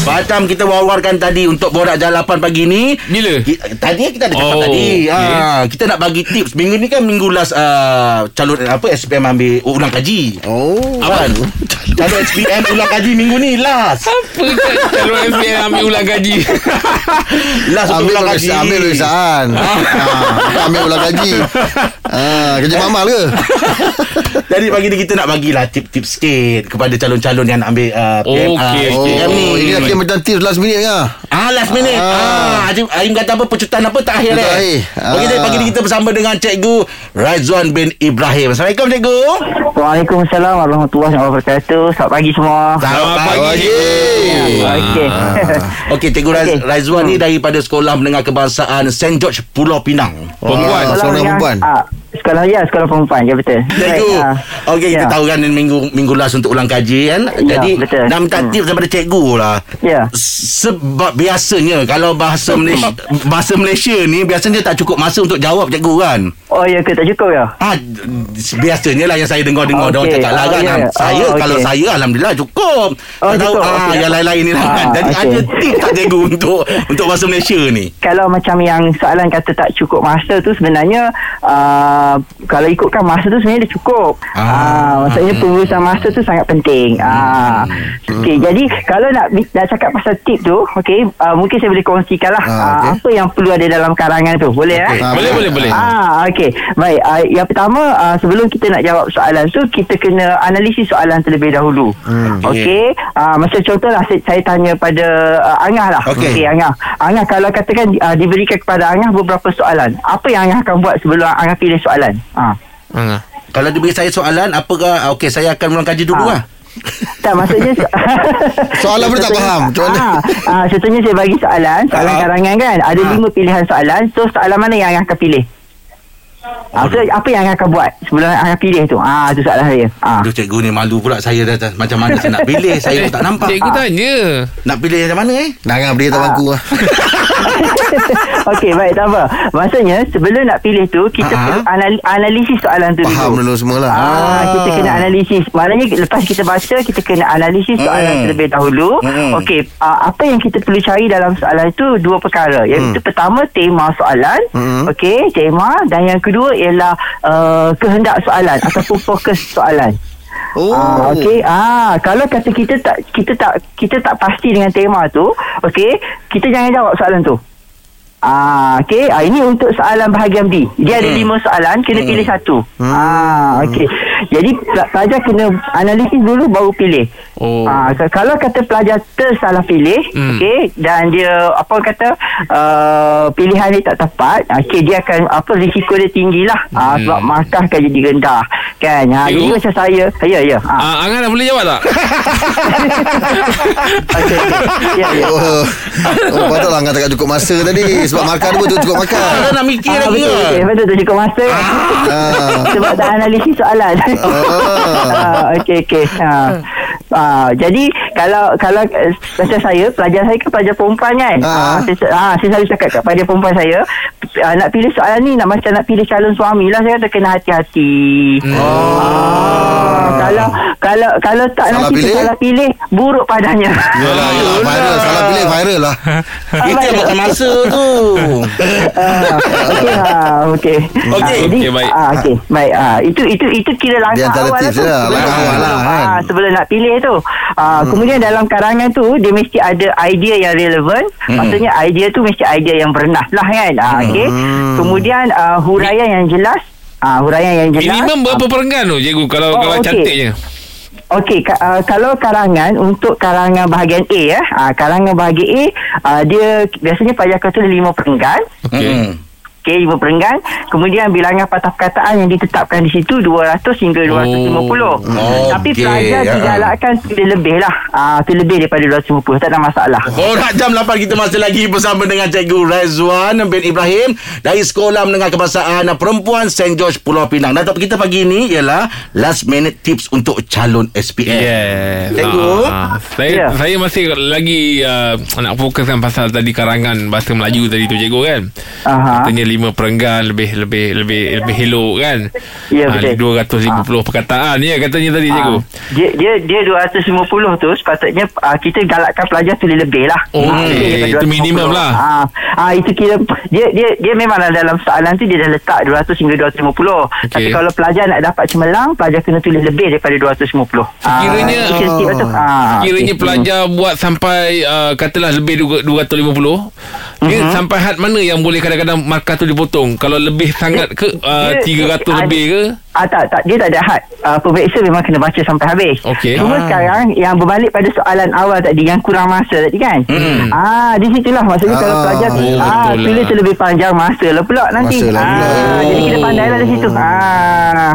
Macam kita wawarkan tadi untuk borak jalapan pagi ni. Bila? Tadi kita ada cakap Oh, tadi. okey. Ha, kita nak bagi tips. Minggu ni kan minggu last uh, calon apa SPM ambil oh, ulang kaji. Oh. Kan? Calon SPM ulang kaji minggu ni last. Apa kalau SPM ambil ulang gaji? Last untuk Ambil ulang kaji. Ambil pemeriksaan ha, Ambil ulang gaji ha, Kerja mamal ke Jadi pagi ni kita nak bagilah tip-tip sikit kepada calon-calon yang nak ambil uh, PM, Okey, uh, Oh, SPM ni. ini lagi macam tips last minute ke Ah last minute. Ah. Ah, Haji Aim kata apa pecutan apa terakhir Pecutan eh. akhir. Okey jadi Ah. pagi ni kita bersama dengan cikgu Raizwan bin Ibrahim. Assalamualaikum cikgu. Waalaikumsalam warahmatullahi wabarakatuh. Selamat pagi semua. Selamat pagi. Okey. Okey cikgu Raz- Okey. Raizwan ni daripada Sekolah Menengah Kebangsaan St George Pulau Pinang. Perempuan. Ah, Seorang perempuan Ah, sekolah ya, sekolah perempuan. Ya betul. Cikgu. Ah. Okey kita Ya. tahu kan minggu minggu last untuk ulang kaji kan. Ya, Jadi betul. nak minta Hmm. tips daripada cikgu lah. Ya. Sebab biasanya kalau bahasa Malaysia bahasa Malaysia ni biasanya tak cukup masa untuk jawab cikgu kan. Oh ya ke tak cukup ya? Ah biasanya lah yang saya dengar-dengar okay. orang cakap lah Oh, kan. Ah, Saya Oh, kalau saya alhamdulillah cukup. Oh, tak tahu cukup. ah Okey. yang lain-lain ni lah kan. Ah, Jadi okey. ada tips tak cikgu untuk untuk bahasa Malaysia ni? Kalau macam yang soalan kata tak cukup masa tu sebenarnya uh, kalau ikutkan masa tu sebenarnya dia cukup. Ah. Ah, maksudnya pengurusan masa tu sangat penting. Ah. Okey, jadi kalau nak nak cakap pasal tip tu, okey, uh, mungkin saya boleh kongsikan lah Ah, ah, okey. apa yang perlu ada dalam karangan tu. Boleh Okey. eh? Ah, Boleh, boleh, boleh. Ah, okey. Baik, uh, yang pertama uh, sebelum kita nak jawab soalan tu kita kena analisis soalan terlebih dahulu. Hmm. Okey. Uh, macam contohlah saya, saya tanya pada uh, Angah lah. Okey. Okey, Angah. Angah kalau katakan uh, diberikan kepada Angah beberapa soalan, apa yang Angah akan buat sebelum Angah pilih soalan? Ah. Ha. Kalau diberi saya soalan apakah ah, okey saya akan ulang kaji dulu Ah. lah. Tak maksudnya Soalan pun tak faham. Ah, ah, contohnya saya bagi soalan, soalan Ah. karangan kan. Ada lima pilihan soalan. So soalan mana yang akan pilih? Ah, so, apa yang akan buat sebelum Angah pilih tu? Ah, tu soalan saya. Ah. Aduh cikgu ni malu pula saya dah dah- macam mana saya nak pilih saya pun tak nampak. Cikgu tanya. Nak pilih macam mana eh? Jangan beri atas bangku lah Okey, baik, tak apa. Maksudnya, sebelum nak pilih tu, kita perlu anal- analisis soalan tu Faham dulu. dulu semualah Ah, kita kena analisis. Maknanya lepas kita baca, kita kena analisis soalan Hmm. terlebih dahulu. Hmm. Okey, ah, apa yang kita perlu cari dalam soalan itu dua perkara. Yang itu pertama tema soalan. Hmm. Okey, tema dan yang kedua ialah uh, kehendak soalan ataupun fokus soalan. Oh Ah, okey. Ah, kalau kata kita tak kita tak kita tak pasti dengan tema tu, okey, kita jangan jawab soalan tu. Ah, okey. Ah, ini untuk soalan bahagian B. Dia ada lima soalan, kena pilih satu. Ah, okey. Jadi pela- pelajar kena analisis dulu baru pilih. Oh. Ah, k- kalau kata pelajar tersalah pilih, Hmm. okey, dan dia apa kata uh, pilihan dia tak tepat, okey dia akan apa risiko dia tinggilah. Ah, Hmm. sebab markah akan jadi rendah. Kan? Ha, jadi Cikgu? macam saya, ya ya. Ah. Ah, Angah dah boleh jawab tak? Okey, okey. Ya, ya. Oh, oh patutlah Angah tak cukup masa tadi Sebab makan pun tu cukup makan Kita nak mikir Ah, lagi betul, kan. betul, betul, tu cukup masa. ah. Sebab tak analisis soalan. Ah. ah, okey, okey. Ha. Ah, jadi kalau kalau eh, macam saya pelajar saya kan pelajar perempuan kan. Ah. Ah, saya, ah, saya selalu cakap kat pelajar perempuan saya ah, nak pilih soalan ni nak macam nak pilih calon suami lah saya kata kena hati-hati. Ah, kalau kalau kalau tak Salah nanti pilih? salah pilih buruk padanya. Yalah, yalah, viral Salah pilih viral lah Kita yang makan masa tu. Ah, ha okey. Okey. Ah, Okey, baik. ah okey baik ah itu itu itu kira Di langkah antara awal tips tu. lah, Sebelum- langkah awal lah, kan. Ah sebelum nak pilih tu. Ah kemudian dalam karangan tu dia mesti ada idea yang relevan. Maksudnya idea tu mesti idea yang bernah lah kan. Ah okey. Kemudian ah, huraian yang jelas. Ah huraian yang jelas. Minimum berapa perenggan tu cikgu kalau Oh, kalau okey. cantiknya? Okey, ka, uh, kalau karangan untuk karangan bahagian A ya, uh, karangan bahagian A uh, dia biasanya tu ada lima perenggan. Okey. Hmm. Okey, lima perenggan. Kemudian bilangan patah perkataan yang ditetapkan di situ 200 hingga 250. Oh. Tapi Okey, pelajar ya. digalakkan pilih lebih lah. Ah, pilih lebih daripada 250. Tak ada masalah. Borak jam 8 kita masih lagi bersama dengan Cikgu Rezwan bin Ibrahim dari Sekolah Menengah Kebangsaan Perempuan St. George Pulau Pinang. Dan topik kita pagi ini ialah last minute tips untuk calon SPM. Yes. Cikgu? Ah, saya Ya. saya masih lagi uh, nak fokuskan pasal tadi karangan bahasa Melayu tadi tu cikgu kan. Aha. Katanya lima perenggan lebih lebih lebih lebih elok kan. Ya, Ah, betul. 250 perkataan ya katanya tadi cikgu. Ah, dia dia dia 250 tu sepatutnya uh, kita galakkan pelajar tulis lebih lah. Okey, Ah, daripada itu 250. minimum lah. Ah, ah itu kira dia dia dia memanglah dalam soalan tu dia dah letak 200 hingga 250. Tapi kalau pelajar nak dapat cemerlang, pelajar kena tulis lebih daripada 250. Ah, Sekiranya itu kira-kira tu. Ah, Kiranya okey. pelajar buat sampai uh, katalah lebih du- 250 dia Mhm. sampai had mana yang boleh kadang-kadang markah tu dipotong kalau lebih sangat ke uh, Dia- 300 dia- lebih ke Ah tak tak dia tak ada had. Uh, pemeriksa memang kena baca sampai habis. Okey. Cuma Ah. sekarang yang berbalik pada soalan awal tadi yang kurang masa tadi kan. Hmm. Ah di situlah maksudnya Ah. kalau pelajar Oh, ah betul lah. terlebih panjang masa lah pula nanti. Masa lah ah jadi kita pandailah di situ. Ah.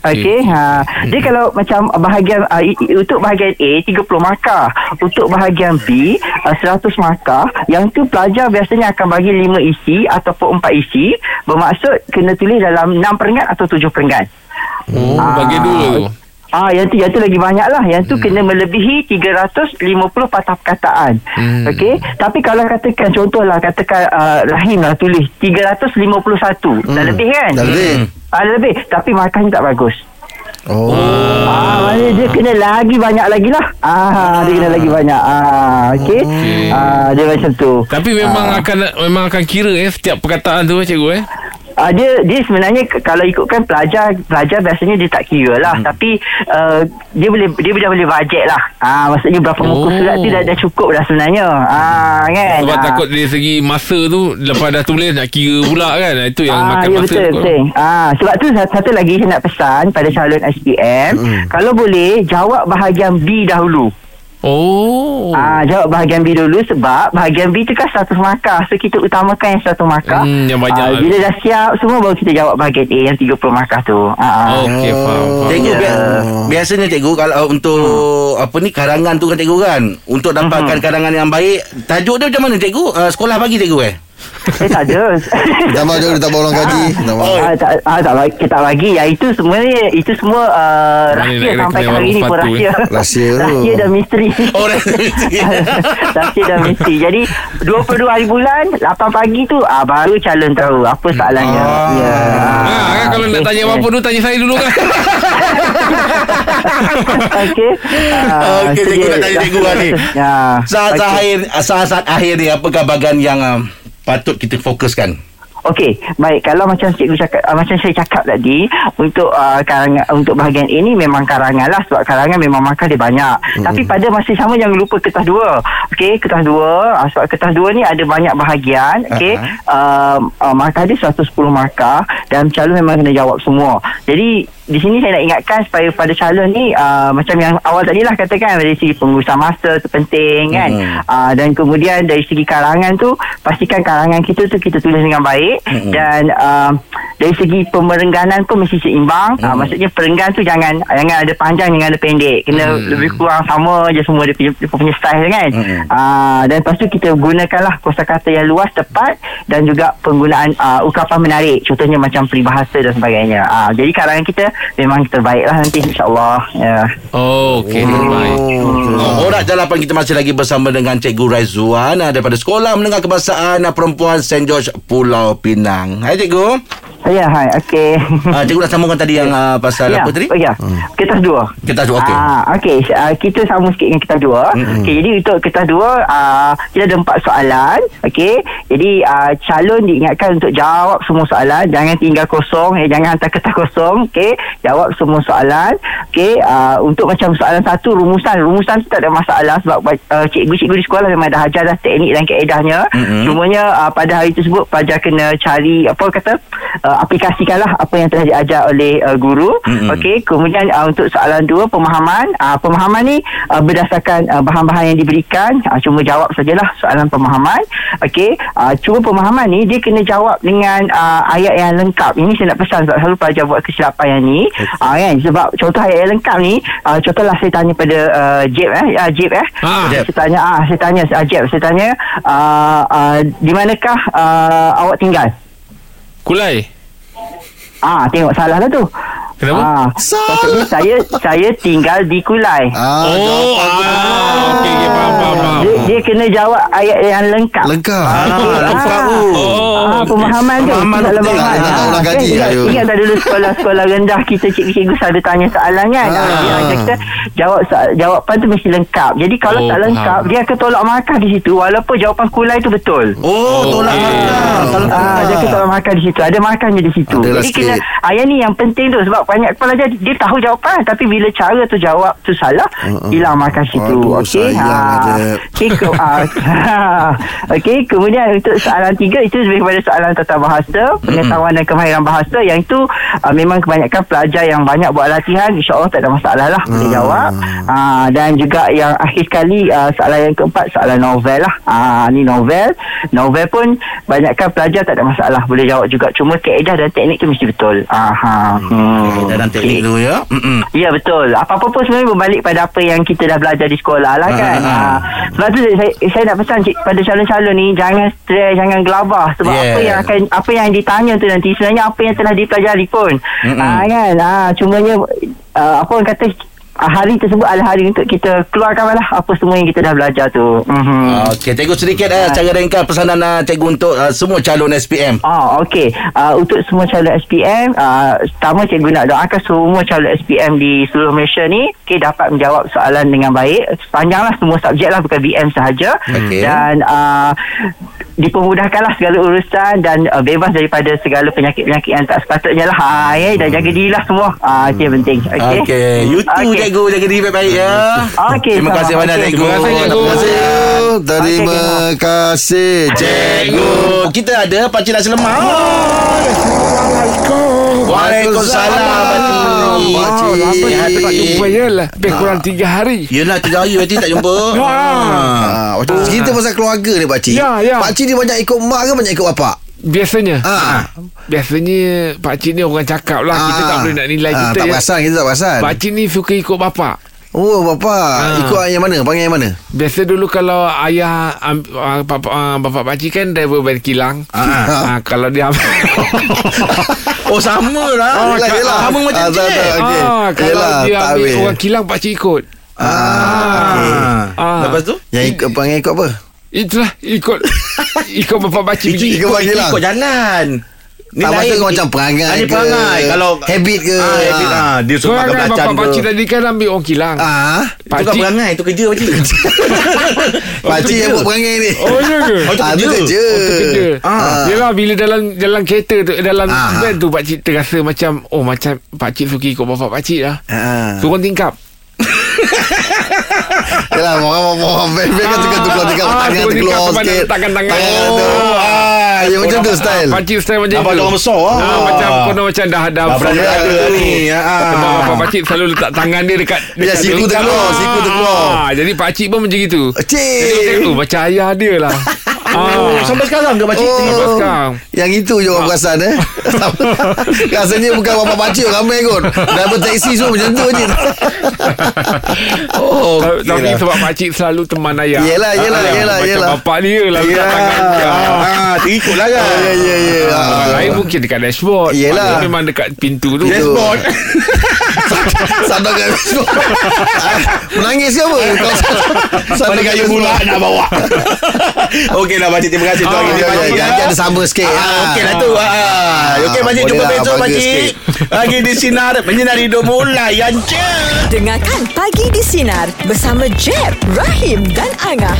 Okey. Okey. Ha. Jadi kalau macam bahagian uh, untuk bahagian A 30 markah, untuk bahagian B uh, 100 markah, yang tu pelajar biasanya akan bagi 5 isi ataupun 4 isi, bermaksud kena tulis dalam 6 perenggan atau 7 perenggan. oh Ah. bagi dulu Ah, yang tu yang tu lagi banyak lah. Yang tu hmm. kena melebihi 350 patah perkataan. Hmm. Okey. Tapi kalau katakan contohlah katakan uh, Rahim lah tulis 351. Hmm. Dah lebih kan? Dah lebih. Ah, dah lebih. Tapi markahnya tak bagus. Oh. Ah, maknanya dia kena lagi banyak lagi lah. Ah, dia kena lagi banyak. Ah, okey. Okey. Ah, dia macam tu. tapi memang Ah. akan memang akan kira eh setiap perkataan tu cikgu eh Uh, dia dia sebenarnya kalau ikutkan pelajar pelajar biasanya dia tak kira lah hmm. tapi uh, dia boleh dia dah boleh bajet lah ah maksudnya berapa muka Oh. surat tu dah, dah cukup dah sebenarnya ah kan sebab Ah. takut dari segi masa tu lepas dah tulis nak kira pula kan itu yang ah, makan ya masa betul, tu betul. Ah, sebab tu satu, satu lagi saya nak pesan pada calon SPM Hmm. kalau boleh jawab bahagian B dahulu oh Ah, jawab bahagian B dulu sebab bahagian B tu kan 100 markah. So kita utamakan yang 100 markah. Hmm, yang banyak. Ah, bila dah siap semua baru kita jawab bahagian A yang 30 markah tu. Ah, ah. Okey faham, faham. Cikgu Ya. bia- biasanya cikgu kalau untuk apa ni karangan tu kan cikgu kan untuk dapatkan Hmm. karangan yang baik tajuk dia macam mana cikgu uh, sekolah bagi cikgu eh Eh tak ada. Minta maaf dia tak bawa orang kaji. Minta maaf. Oh. Ah, tak, ah, tak bagi, tak bagi. Ya, itu semuanya itu semua uh, rahsia nak sampai kena hari warung ni pun rahsia. eh? Rahsia tu. rahsia dan misteri. Oh, rahsia misteri. rahsia dan misteri. Jadi 22 hari bulan 8 pagi tu ah baru calon tahu apa soalannya. Ah. Ya. Ha, kan kalau nak tanya apa-apa tu tanya saya dulu kan. Okey. Ah, Okey, cikgu nak tanya cikgu lah ni. Ya. Saat-saat Okey. akhir saat-saat akhir ni apakah bahagian yang uh, patut kita fokuskan Okey, baik kalau macam cikgu cakap uh, macam saya cakap tadi untuk uh, karangan untuk bahagian ini memang karangan lah sebab karangan memang markah dia banyak. Hmm. Tapi pada masa sama jangan lupa kertas dua. Okey, kertas dua uh, sebab kertas dua ni ada banyak bahagian, okey. Uh, uh, markah dia 110 markah dan calon memang kena jawab semua. Jadi di sini saya nak ingatkan supaya pada calon ni uh, macam yang awal tadi lah katakan dari segi pengurusan masa tu penting kan. Hmm. Uh, dan kemudian dari segi karangan tu pastikan karangan kita tu kita tulis dengan baik Mm-mm. dan uh, dari segi pemerengganan pun mesti seimbang. Uh, maksudnya perenggan tu jangan jangan ada panjang jangan ada pendek. Kena Mm. lebih kurang sama je semua dia punya, dia punya style kan. Mm-mm. Uh, dan lepas tu kita gunakanlah kosakata yang luas tepat dan juga penggunaan uh, ukapan menarik. Contohnya macam peribahasa dan sebagainya. Uh, jadi karangan kita memang terbaik lah nanti insyaAllah. Ya. Oh, okey baik. Oh, Orang Jalapan kita masih lagi bersama dengan Cikgu Raizuan ah, daripada Sekolah Menengah Kebahasaan ah, Perempuan St. George Pulau Pinang. Hai Cikgu. Ya, hai. Okey. Ah, cikgu nak sambungkan tadi yang ah, pasal apa tadi? Oh, ya. Kertas dua. Kertas dua, okey. Ah, okey. Uh, kita sama sikit dengan kertas dua. Mm-mm. Okey, jadi untuk kertas dua, uh, kita ada empat soalan. Okey. Jadi uh, calon diingatkan untuk jawab semua soalan. Jangan tinggal kosong. Eh, jangan hantar kertas kosong. Okey. Jawab semua soalan. Okey. Uh, untuk macam soalan satu, rumusan. Rumusan tu tak ada masalah sebab uh, cikgu-cikgu di sekolah memang dah ajar dah teknik dan kaedahnya. Mm-mm. Cumanya uh, pada hari tersebut pelajar kena cari apa kata uh, aplikasikanlah apa yang telah diajar oleh uh, guru. Mm-mm. Okey, kemudian uh, untuk soalan dua pemahaman, uh, pemahaman ni uh, berdasarkan uh, bahan-bahan yang diberikan, uh, cuma jawab sajalah soalan pemahaman. Okey, uh, cuma pemahaman ni dia kena jawab dengan uh, ayat yang lengkap. Ini saya nak pesan sebab selalu pelajar buat kesilapan yang ni. Uh, kan sebab contoh ayat yang lengkap ni, uh, contohlah saya tanya pada uh, Jeb eh, uh, Jeb eh. Ah, Jeb. Saya tanya ah saya tanya uh, Jeb, saya tanya uh, uh, di manakah uh, awak tinggal? Kulai. Ah, tengok salah lah tu. Kenapa? Ah, maksudnya saya saya tinggal di Kulai. Ah, Oh, ah, okey, okey, faham, faham, faham. Dia, dia kena jawab ayat yang lengkap. Lengkap. Ah, lengkap, ah, oh. ah, pemahaman tu Pemahaman penting. pemahaman. Ulang Ah, kaji, ingat, tak dulu sekolah-sekolah rendah kita cikgu-cikgu selalu tanya soalan kan Ah. ah. dia ajar kita jawab jawapan tu mesti lengkap jadi kalau Oh, tak lengkap faham. dia akan tolak markah di situ walaupun jawapan kulai tu betul Oh, tolak okey. markah. Kalau Ah, dia akan tolak markah di situ Ada markahnya di situ Adalah Jadi sikit. kena ah, Yang ni yang penting tu Sebab banyak kepala dia Dia tahu jawapan. Tapi bila cara tu jawab tu salah Hilang markah situ. Okey Ajab. Okey ke, ah, Okey Kemudian untuk soalan tiga Itu lebih kepada soalan tata bahasa Pengetahuan dan kemahiran bahasa. Yang itu ah, Memang kebanyakan pelajar Yang banyak buat latihan InsyaAllah tak ada masalah lah. Boleh jawab. Ah, Dan juga yang akhir sekali ah, Soalan yang keempat Soalan novel lah. Ah, Ni novel. Novel pun Banyakkan pelajar tak ada masalah. Boleh jawab juga. Cuma kaedah dan teknik tu mesti betul. Aha. Hmm. Dalam teknik tu ya. Mm-mm. Ya betul Apa-apa pun sebenarnya berbalik pada apa yang kita dah belajar di sekolah lah kan Ah, ah, ha, Sebab tu saya, saya nak pesan cik, pada calon-calon ni Jangan stres, jangan gelabah Sebab Yeah. apa yang akan apa yang ditanya tu nanti Sebenarnya apa yang telah dipelajari pun Mm-mm. ha, kan ha, Cumanya uh, apa orang kata ah, Hari tersebut adalah hari untuk kita keluarkan lah Apa semua yang kita dah belajar tu mm-hmm. Okey, cikgu sedikit eh, secara ringkas pesanan uh, cikgu untuk uh, semua calon SPM. Ah, okey. Uh, untuk semua calon SPM, uh, pertama cikgu nak doakan semua calon SPM di seluruh Malaysia ni okay, dapat menjawab soalan dengan baik. Sepanjanglah semua subjek lah bukan BM sahaja. Okey. Dan uh, dipermudahkanlah segala urusan dan uh, bebas daripada segala penyakit-penyakit yang tak sepatutnya lah. Ha, ya, dan jaga dirilah semua. Ah, itu yang penting. Okey. Okey, okay. you too Okey. cikgu jaga diri baik-baik ya. Okey, Terima kasih banyak Okey. cikgu. Terima kasih, cikgu. Terima kasih. Terima kasih, Cikgu, kita ada Pakcik Nasi Lemak. Waalaikumsalam Pakcik. Pakcik. Oh, lama kita tak jumpa je lah Lebih kurang tiga hari Yelah, tiga hari nanti tak jumpa. Ah, macam cerita pasal keluarga ni pakcik. Ya, ya. Pakcik ni banyak ikut mak ke banyak ikut bapak? Biasanya Ah. Biasanya Pakcik ni orang cakap lah Kita tak boleh nak nilai ah, kita Tak ya. perasan, kita tak perasan. Pakcik ni suka ikut bapak Oh, bapak. Ah. Ikut yang mana? Panggil yang mana? Biasa dulu kalau ayah um, uh, bapa, uh, Bapak pakcik kan driver van kilang Ah. uh, Kalau dia Oh, sama lah. yelah, yelah. Sama macam Ah, tak, cik. tak. Okey. ah, Kalau Yelah, dia ambil habis. orang kilang pakcik ikut Ah. Ah. Lepas tu? Yang ikut, panggil ikut apa? Itulah ikut Ikut bapak pakcik pergi Ikut bagi lah. Ikut jalan. Ni Tak lain. maksud kau macam perangai Ah, ni ke? perangai. Kalau Habit ke? Ah, habit Ah. ah. Dia suka makan kan belacan bapak pakcik ke. tadi kan ambil orang kilang Ah, Itu kan perangai. Itu kerja pakcik. pakcik yang buat perangai ni. Oh ya ke Oh, itu Ah, tu kerja. kerja. Itu kerja. Ah. Yelah bila dalam dalam kereta tu dalam Ah. van tu pak cik terasa macam oh macam pak cik suka ikut bapak pak cik lah. Ah. Turun tingkap. Yalah, orang orang band-band kan suka tukar Ah, tangan turun keluar sikit. tangan-tangan. tu. Oh, ah. Yang macam tu style. Pak cik style macam Abang tu. orang besar ah. Ah, macam kono macam dah dah Dah berada Ya. ada ni. Ah. Sebab bapak pak cik selalu letak tangan dia dekat Ya, dekat siku tingkap. terkeluar, siku terkeluar. Ah, jadi pak cik pun macam gitu. Cik. macam ayah dia lah. Oh, ah. sampai sekarang ke pakcik? Sampai Oh, sekarang. yang itu je orang perasan eh. Rasanya bukan bapak pakcik ramai kot. Driver taxi semua macam tu je. Oh, Ta- Tapi sebab pak cik selalu teman ayah. Yelah, yelah, Ah, yelah, Macam yelah. bapak dia lah letak Ya. tangan. Ah. Ah, terikutlah kan. Ya, ya, ya. Ah, Ah. lain mungkin dekat dashboard. Yelah. Memang dekat pintu tu. Dashboard. Sampai kat Menangis ke apa? Pada kayu pula nak bawa. Okeylah pakcik terima kasih tu Ah, ya. Jangan ada sama sikit. Ah, okey lah tu. Ah, okey pakcik jumpa lah, besok pakcik. Lagi di sinar menyinari hidup mulai yang je. Dengarkan Pagi di Sinar bersama Jeb, Rahim dan Angah.